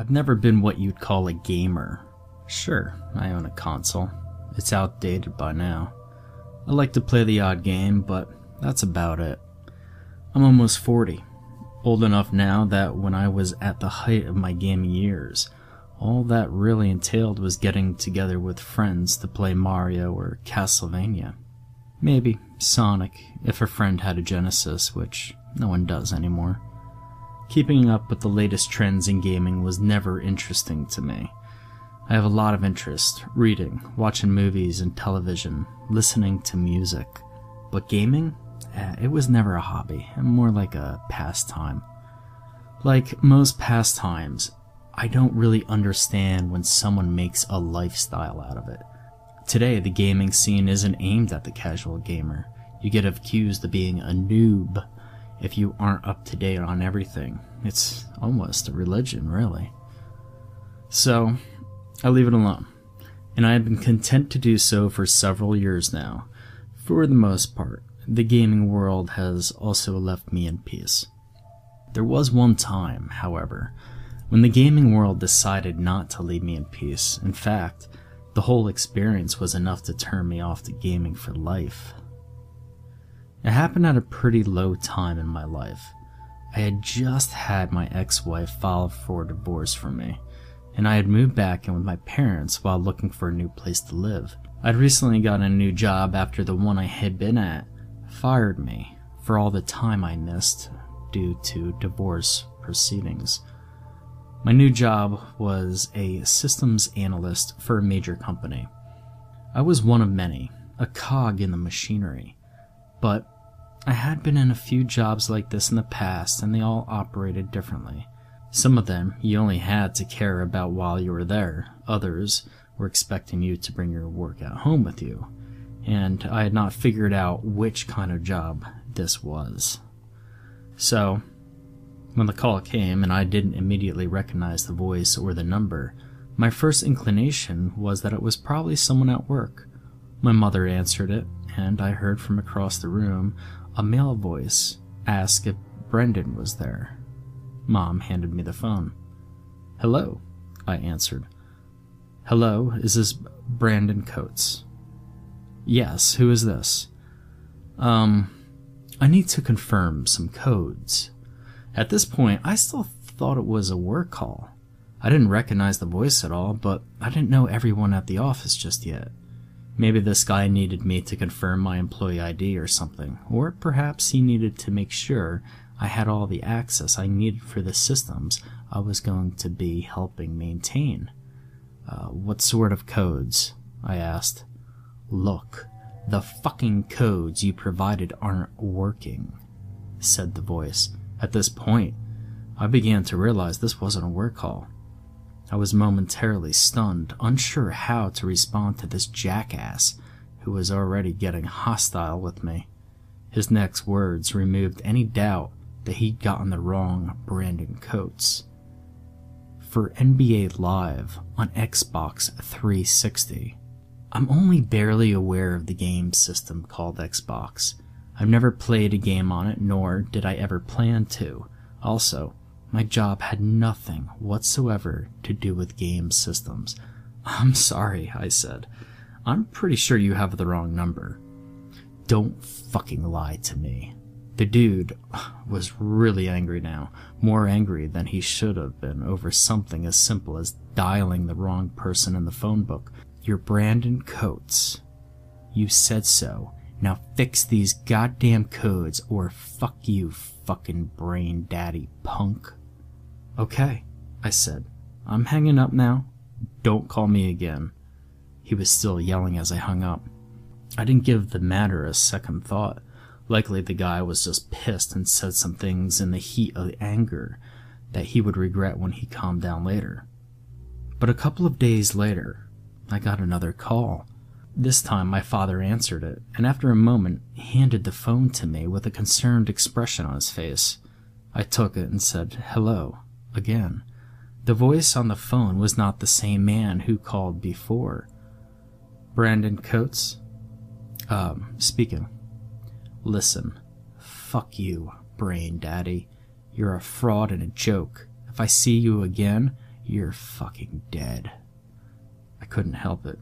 I've never been what you'd call a gamer. Sure, I own a console. It's outdated by now. I like to play the odd game, but that's about it. I'm almost 40. Old enough now that when I was at the height of my gaming years, all that really entailed was getting together with friends to play Mario or Castlevania. Maybe Sonic, if a friend had a Genesis, which no one does anymore. Keeping up with the latest trends in gaming was never interesting to me. I have a lot of interest reading, watching movies and television, listening to music. But gaming? Eh, it was never a hobby, and more like a pastime. Like most pastimes, I don't really understand when someone makes a lifestyle out of it. Today, the gaming scene isn't aimed at the casual gamer. You get accused of being a noob if you aren't up to date on everything. It's almost a religion, really. So, I leave it alone. And I have been content to do so for several years now. For the most part, the gaming world has also left me in peace. There was one time, however, when the gaming world decided not to leave me in peace. In fact, the whole experience was enough to turn me off to gaming for life. It happened at a pretty low time in my life. I had just had my ex wife file for divorce from me, and I had moved back in with my parents while looking for a new place to live. I'd recently gotten a new job after the one I had been at fired me for all the time I missed due to divorce proceedings. My new job was a systems analyst for a major company. I was one of many, a cog in the machinery. But I had been in a few jobs like this in the past, and they all operated differently. Some of them you only had to care about while you were there, others were expecting you to bring your work at home with you, and I had not figured out which kind of job this was. So, when the call came and I didn't immediately recognize the voice or the number, my first inclination was that it was probably someone at work. My mother answered it, and I heard from across the room a male voice asked if Brandon was there. Mom handed me the phone. Hello, I answered. Hello, is this Brandon Coates? Yes, who is this? Um, I need to confirm some codes. At this point, I still thought it was a work call. I didn't recognize the voice at all, but I didn't know everyone at the office just yet. Maybe this guy needed me to confirm my employee ID or something, or perhaps he needed to make sure I had all the access I needed for the systems I was going to be helping maintain. Uh, what sort of codes? I asked. Look, the fucking codes you provided aren't working, said the voice. At this point, I began to realize this wasn't a work call. I was momentarily stunned, unsure how to respond to this jackass who was already getting hostile with me. His next words removed any doubt that he'd gotten the wrong Brandon Coates. For NBA Live on Xbox 360, I'm only barely aware of the game system called Xbox. I've never played a game on it, nor did I ever plan to. Also, my job had nothing whatsoever to do with game systems. I'm sorry, I said. I'm pretty sure you have the wrong number. Don't fucking lie to me. The dude was really angry now, more angry than he should have been over something as simple as dialing the wrong person in the phone book. You're Brandon Coates. You said so. Now fix these goddamn codes or fuck you, fucking brain daddy punk. Okay, I said. I'm hanging up now. Don't call me again. He was still yelling as I hung up. I didn't give the matter a second thought. Likely the guy was just pissed and said some things in the heat of anger that he would regret when he calmed down later. But a couple of days later, I got another call. This time my father answered it, and after a moment handed the phone to me with a concerned expression on his face. I took it and said, Hello, again. The voice on the phone was not the same man who called before. Brandon Coates? Um, speaking. Listen, fuck you, brain daddy. You're a fraud and a joke. If I see you again, you're fucking dead. I couldn't help it.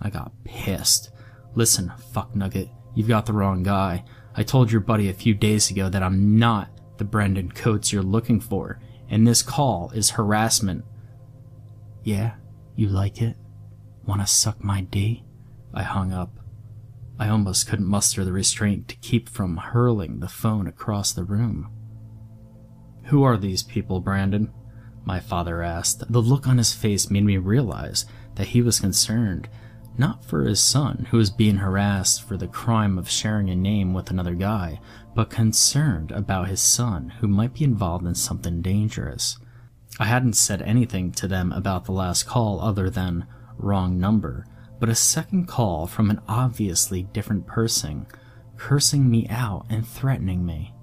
I got pissed. Listen, fuck nugget, you've got the wrong guy. I told your buddy a few days ago that I'm not the Brandon Coates you're looking for, and this call is harassment. Yeah, you like it? Wanna suck my D? I hung up. I almost couldn't muster the restraint to keep from hurling the phone across the room. Who are these people, Brandon? My father asked. The look on his face made me realize that he was concerned, not for his son, who was being harassed for the crime of sharing a name with another guy, but concerned about his son, who might be involved in something dangerous. I hadn't said anything to them about the last call other than wrong number, but a second call from an obviously different person, cursing me out and threatening me.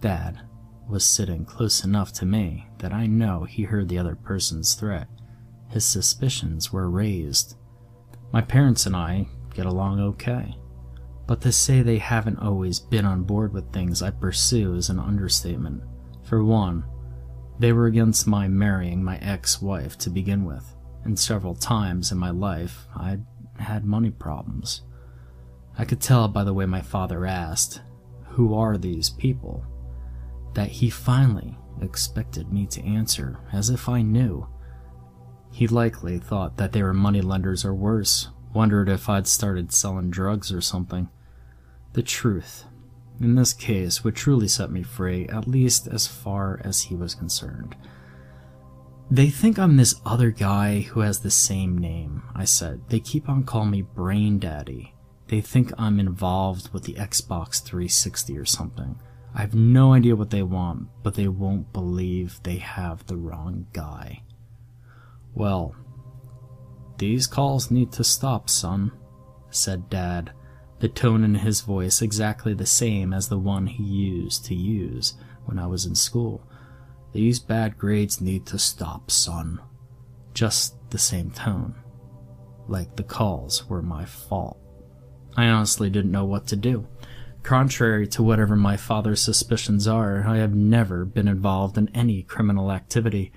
Dad was sitting close enough to me that I know he heard the other person's threat. His suspicions were raised. My parents and I get along okay. But to say they haven't always been on board with things I pursue is an understatement. For one, they were against my marrying my ex wife to begin with, and several times in my life I'd had money problems. I could tell by the way my father asked, Who are these people? that he finally expected me to answer as if I knew. He likely thought that they were moneylenders or worse, wondered if I'd started selling drugs or something. The truth, in this case, would truly set me free, at least as far as he was concerned. They think I'm this other guy who has the same name, I said. They keep on calling me Brain Daddy. They think I'm involved with the Xbox 360 or something. I have no idea what they want, but they won't believe they have the wrong guy. Well, these calls need to stop, son, said Dad, the tone in his voice exactly the same as the one he used to use when I was in school. These bad grades need to stop, son. Just the same tone. Like the calls were my fault. I honestly didn't know what to do. Contrary to whatever my father's suspicions are, I have never been involved in any criminal activity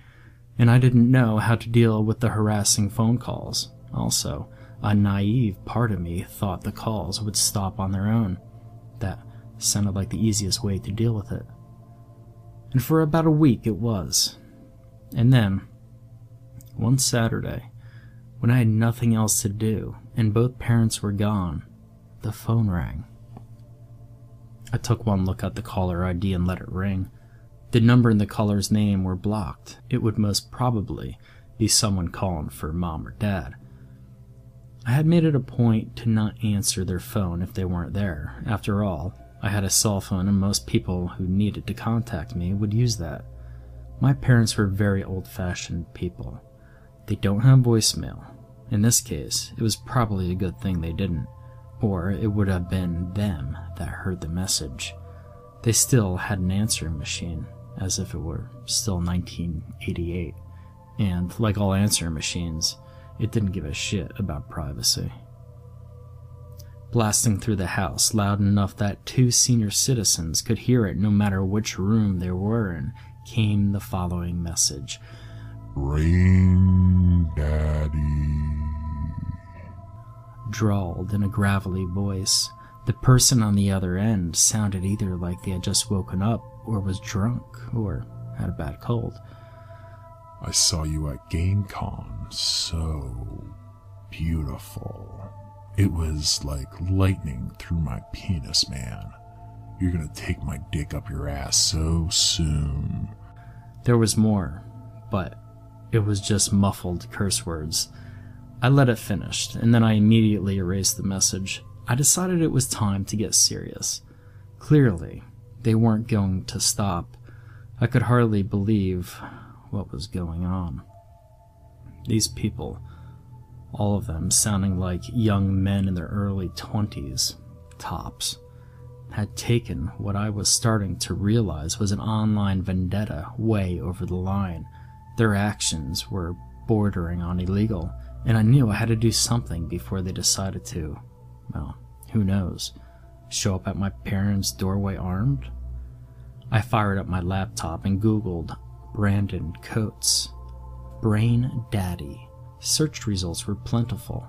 and I didn't know how to deal with the harassing phone calls. Also, a naive part of me thought the calls would stop on their own. That sounded like the easiest way to deal with it. And for about a week it was. And then, one Saturday, when I had nothing else to do and both parents were gone, the phone rang. I took one look at the caller ID and let it ring. The number and the caller's name were blocked. It would most probably be someone calling for mom or dad. I had made it a point to not answer their phone if they weren't there. After all, I had a cell phone and most people who needed to contact me would use that. My parents were very old fashioned people. They don't have voicemail. In this case, it was probably a good thing they didn't, or it would have been them that heard the message. They still had an answering machine, as if it were still 1988. And, like all answering machines, it didn't give a shit about privacy. Blasting through the house loud enough that two senior citizens could hear it no matter which room they were in, came the following message Brain Daddy. Drawled in a gravelly voice. The person on the other end sounded either like they had just woken up or was drunk, or had a bad cold. I saw you at GameCon. So beautiful. It was like lightning through my penis, man. You're gonna take my dick up your ass so soon. There was more, but it was just muffled curse words. I let it finish, and then I immediately erased the message. I decided it was time to get serious. Clearly, they weren't going to stop. I could hardly believe what was going on. These people, all of them sounding like young men in their early 20s, tops, had taken what I was starting to realize was an online vendetta way over the line. Their actions were bordering on illegal, and I knew I had to do something before they decided to, well, who knows, show up at my parents' doorway armed? I fired up my laptop and Googled Brandon Coates. Brain Daddy. Search results were plentiful.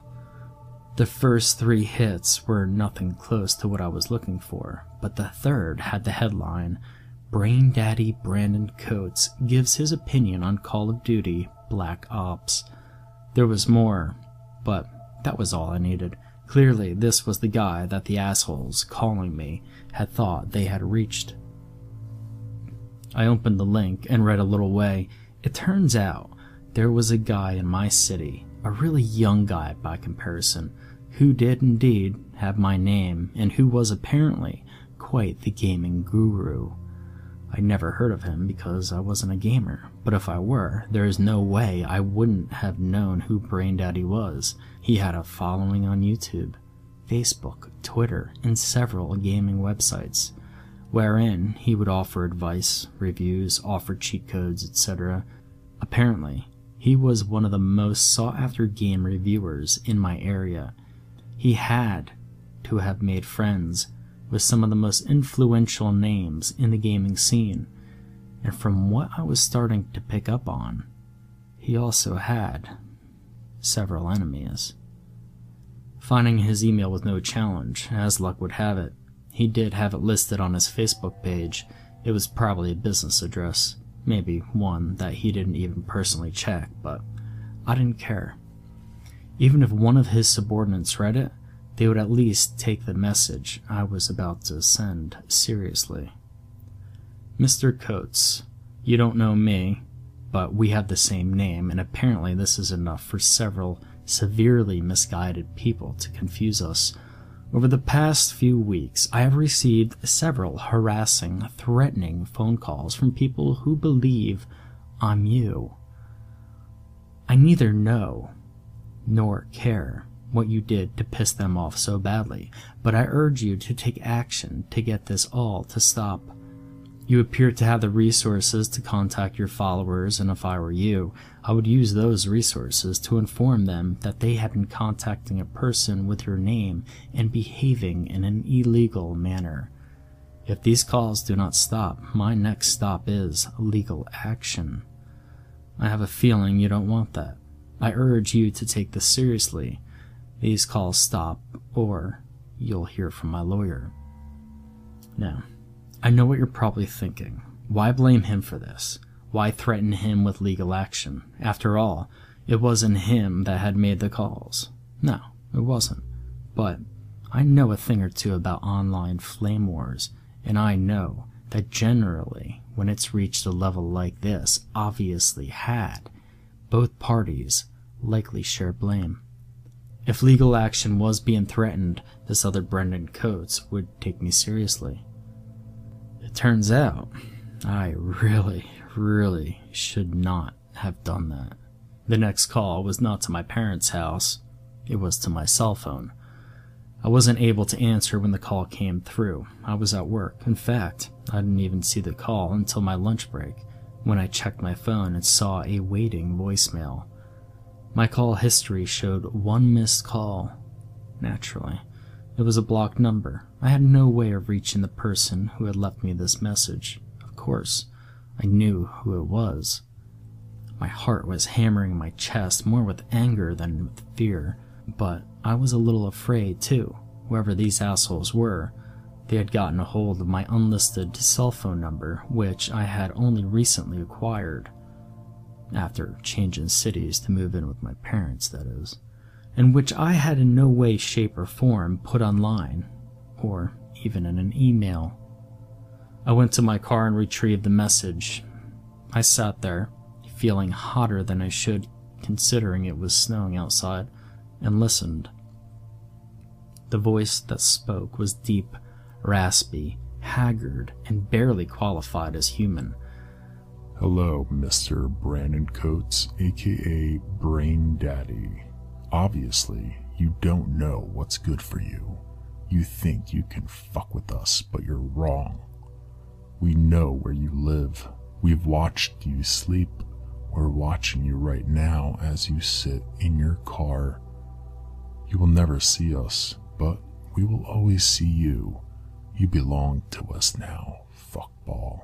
The first three hits were nothing close to what I was looking for, but the third had the headline Brain Daddy Brandon Coates gives his opinion on Call of Duty Black Ops. There was more, but that was all I needed. Clearly, this was the guy that the assholes calling me had thought they had reached. I opened the link and read a little way. It turns out there was a guy in my city, a really young guy by comparison, who did indeed have my name and who was apparently quite the gaming guru. I never heard of him because I wasn't a gamer, but if I were, there is no way I wouldn't have known who Brain Daddy was. He had a following on YouTube, Facebook, Twitter, and several gaming websites wherein he would offer advice, reviews, offer cheat codes, etc. Apparently, he was one of the most sought after game reviewers in my area. He had to have made friends with some of the most influential names in the gaming scene, and from what I was starting to pick up on, he also had several enemies. Finding his email was no challenge, as luck would have it. He did have it listed on his Facebook page. It was probably a business address, maybe one that he didn't even personally check, but I didn't care. Even if one of his subordinates read it, they would at least take the message I was about to send seriously. Mr. Coates, you don't know me, but we have the same name, and apparently this is enough for several severely misguided people to confuse us over the past few weeks, I have received several harassing, threatening phone calls from people who believe I'm you. I neither know nor care what you did to piss them off so badly, but I urge you to take action to get this all to stop. You appear to have the resources to contact your followers, and if I were you, I would use those resources to inform them that they had been contacting a person with your name and behaving in an illegal manner. If these calls do not stop, my next stop is legal action. I have a feeling you don't want that. I urge you to take this seriously. These calls stop, or you'll hear from my lawyer. Now, I know what you're probably thinking. Why blame him for this? Why threaten him with legal action? After all, it wasn't him that had made the calls. No, it wasn't. But I know a thing or two about online flame wars, and I know that generally, when it's reached a level like this, obviously had, both parties likely share blame. If legal action was being threatened, this other Brandon Coates would take me seriously. It turns out, I really, really should not have done that. The next call was not to my parents' house, it was to my cell phone. I wasn't able to answer when the call came through. I was at work. In fact, I didn't even see the call until my lunch break, when I checked my phone and saw a waiting voicemail. My call history showed one missed call. Naturally, it was a blocked number. I had no way of reaching the person who had left me this message. Of course, I knew who it was. My heart was hammering my chest more with anger than with fear, but I was a little afraid too. Whoever these assholes were, they had gotten a hold of my unlisted cell phone number, which I had only recently acquired. After changing cities to move in with my parents, that is and which I had in no way, shape, or form put online, or even in an email. I went to my car and retrieved the message. I sat there, feeling hotter than I should, considering it was snowing outside, and listened. The voice that spoke was deep, raspy, haggard, and barely qualified as human. Hello, Mr. Brandon Coates, aka Brain Daddy. Obviously, you don't know what's good for you. You think you can fuck with us, but you're wrong. We know where you live. We've watched you sleep. We're watching you right now as you sit in your car. You will never see us, but we will always see you. You belong to us now, fuckball.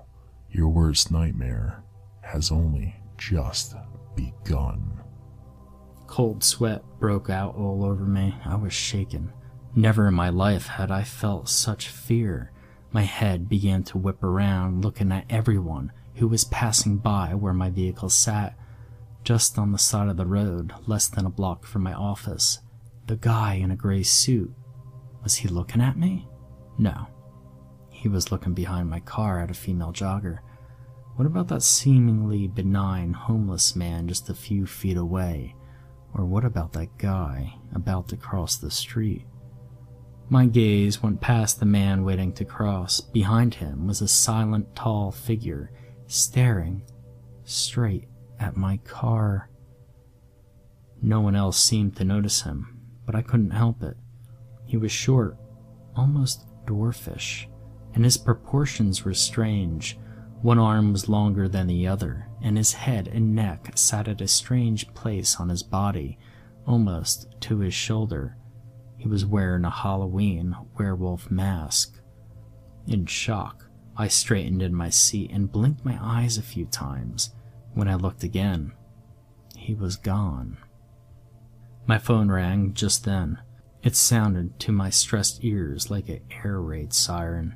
Your worst nightmare has only just begun. Cold sweat broke out all over me. I was shaken. Never in my life had I felt such fear. My head began to whip around, looking at everyone who was passing by where my vehicle sat, just on the side of the road, less than a block from my office. The guy in a gray suit. Was he looking at me? No. He was looking behind my car at a female jogger. What about that seemingly benign homeless man just a few feet away? Or what about that guy about to cross the street? My gaze went past the man waiting to cross. Behind him was a silent, tall figure, staring straight at my car. No one else seemed to notice him, but I couldn't help it. He was short, almost dwarfish, and his proportions were strange. One arm was longer than the other, and his head and neck sat at a strange place on his body, almost to his shoulder. He was wearing a Halloween werewolf mask. In shock, I straightened in my seat and blinked my eyes a few times. When I looked again, he was gone. My phone rang just then. It sounded to my stressed ears like an air raid siren.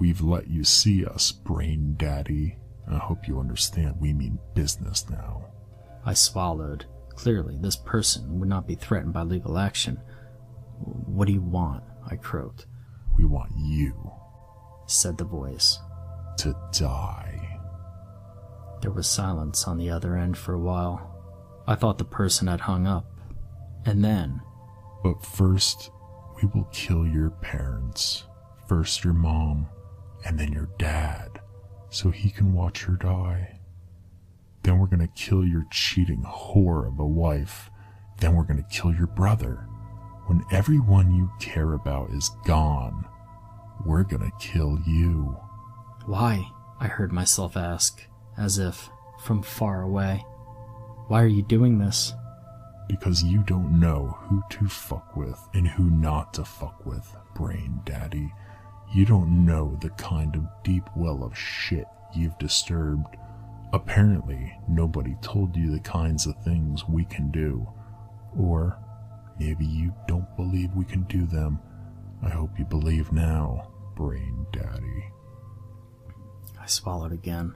We've let you see us, Brain Daddy. I hope you understand we mean business now. I swallowed. Clearly, this person would not be threatened by legal action. What do you want? I croaked. We want you said the voice. To die. There was silence on the other end for a while. I thought the person had hung up. And then. But first, we will kill your parents. First your mom, and then your dad, so he can watch her die. Then we're gonna kill your cheating whore of a wife. Then we're gonna kill your brother. When everyone you care about is gone, we're gonna kill you. Why? I heard myself ask, as if from far away. Why are you doing this? Because you don't know who to fuck with and who not to fuck with, Brain Daddy. You don't know the kind of deep well of shit you've disturbed. Apparently, nobody told you the kinds of things we can do. Or maybe you don't believe we can do them. I hope you believe now brain, Daddy. I swallowed again.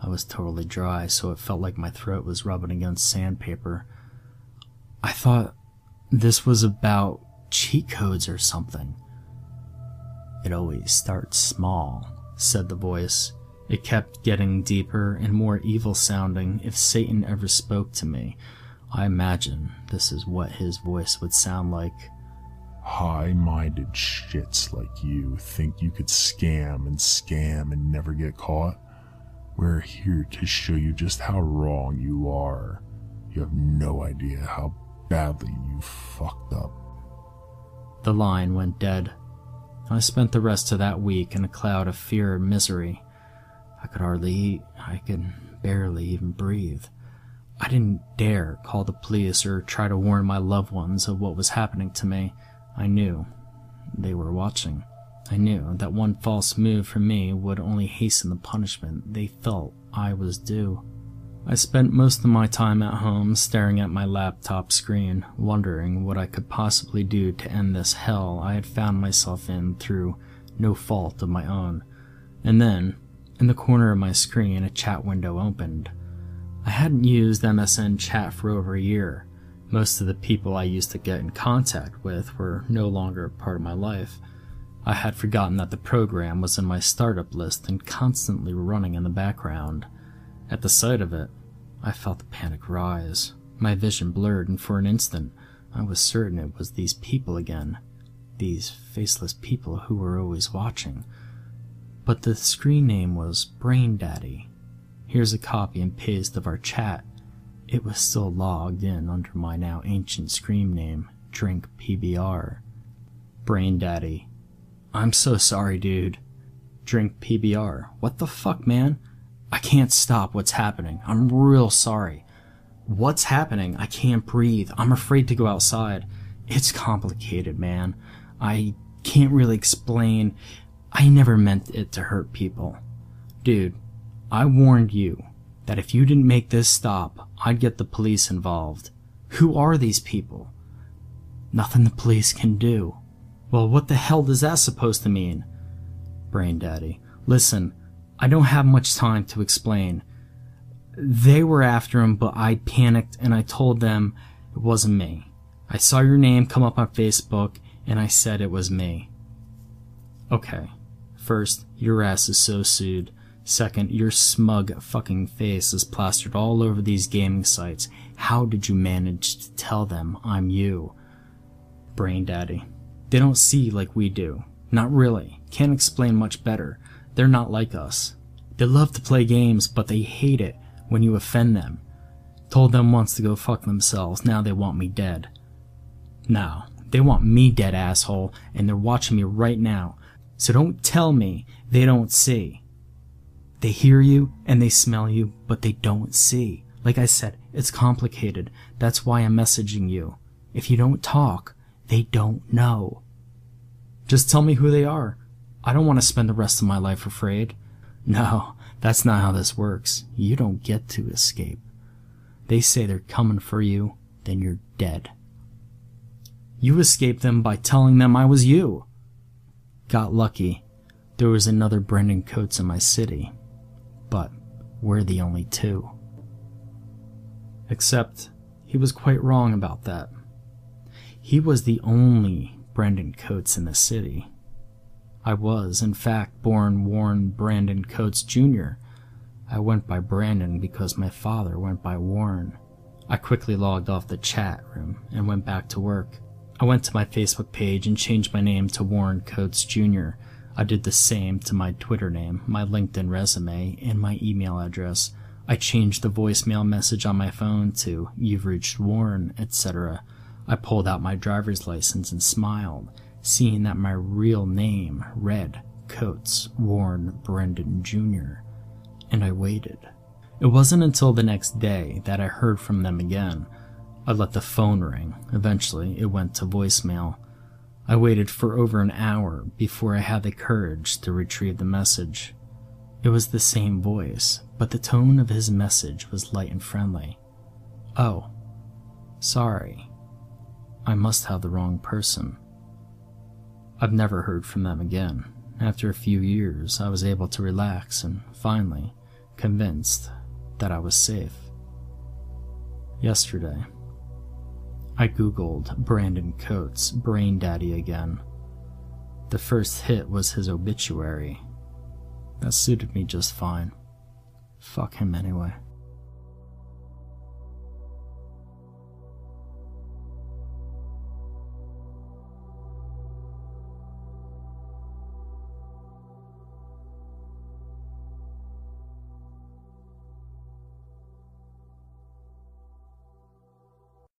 I was totally dry, so it felt like my throat was rubbing against sandpaper. I thought this was about cheat codes or something. It always starts small, said the voice. It kept getting deeper and more evil sounding if Satan ever spoke to me. I imagine this is what his voice would sound like high minded shits like you think you could scam and scam and never get caught, we're here to show you just how wrong you are. You have no idea how badly you fucked up. The line went dead. I spent the rest of that week in a cloud of fear and misery. I could hardly eat. I could barely even breathe. I didn't dare call the police or try to warn my loved ones of what was happening to me. I knew they were watching. I knew that one false move from me would only hasten the punishment they felt I was due. I spent most of my time at home staring at my laptop screen, wondering what I could possibly do to end this hell I had found myself in through no fault of my own. And then, in the corner of my screen, a chat window opened. I hadn't used MSN chat for over a year, most of the people I used to get in contact with were no longer a part of my life. I had forgotten that the program was in my startup list and constantly running in the background. At the sight of it, I felt the panic rise. My vision blurred, and for an instant, I was certain it was these people again. These faceless people who were always watching. But the screen name was Brain Daddy. Here's a copy and paste of our chat. It was still logged in under my now ancient screen name, Drink PBR. Brain Daddy. I'm so sorry, dude. Drink PBR. What the fuck, man? I can't stop what's happening. I'm real sorry. What's happening? I can't breathe. I'm afraid to go outside. It's complicated, man. I can't really explain. I never meant it to hurt people. Dude, I warned you that if you didn't make this stop, I'd get the police involved. Who are these people? Nothing the police can do. Well, what the hell does that supposed to mean? Brain Daddy. Listen, I don't have much time to explain. They were after him, but I panicked and I told them it wasn't me. I saw your name come up on Facebook and I said it was me. Okay. First, your ass is so sued. Second, your smug fucking face is plastered all over these gaming sites. How did you manage to tell them I'm you? Brain Daddy. They don't see like we do. Not really. Can't explain much better. They're not like us. They love to play games, but they hate it when you offend them. Told them once to go fuck themselves, now they want me dead. No, they want me dead, asshole, and they're watching me right now. So don't tell me they don't see. They hear you and they smell you, but they don't see. Like I said, it's complicated. That's why I'm messaging you. If you don't talk, they don't know. Just tell me who they are. I don't want to spend the rest of my life afraid. No, that's not how this works. You don't get to escape. They say they're coming for you, then you're dead. You escaped them by telling them I was you. Got lucky. There was another Brandon Coates in my city. But we're the only two. Except he was quite wrong about that. He was the only Brandon Coates in the city. I was, in fact, born Warren Brandon Coates Jr. I went by Brandon because my father went by Warren. I quickly logged off the chat room and went back to work. I went to my Facebook page and changed my name to Warren Coates Jr. I did the same to my Twitter name, my LinkedIn resume, and my email address. I changed the voicemail message on my phone to You've reached Warren, etc. I pulled out my driver's license and smiled seeing that my real name read Coates Warren Brandon Jr., and I waited. It wasn't until the next day that I heard from them again. I let the phone ring. Eventually, it went to voicemail. I waited for over an hour before I had the courage to retrieve the message. It was the same voice, but the tone of his message was light and friendly. Oh, sorry. I must have the wrong person. I've never heard from them again. After a few years, I was able to relax and finally convinced that I was safe. Yesterday, I googled Brandon Coates' Brain Daddy again. The first hit was his obituary. That suited me just fine. Fuck him anyway.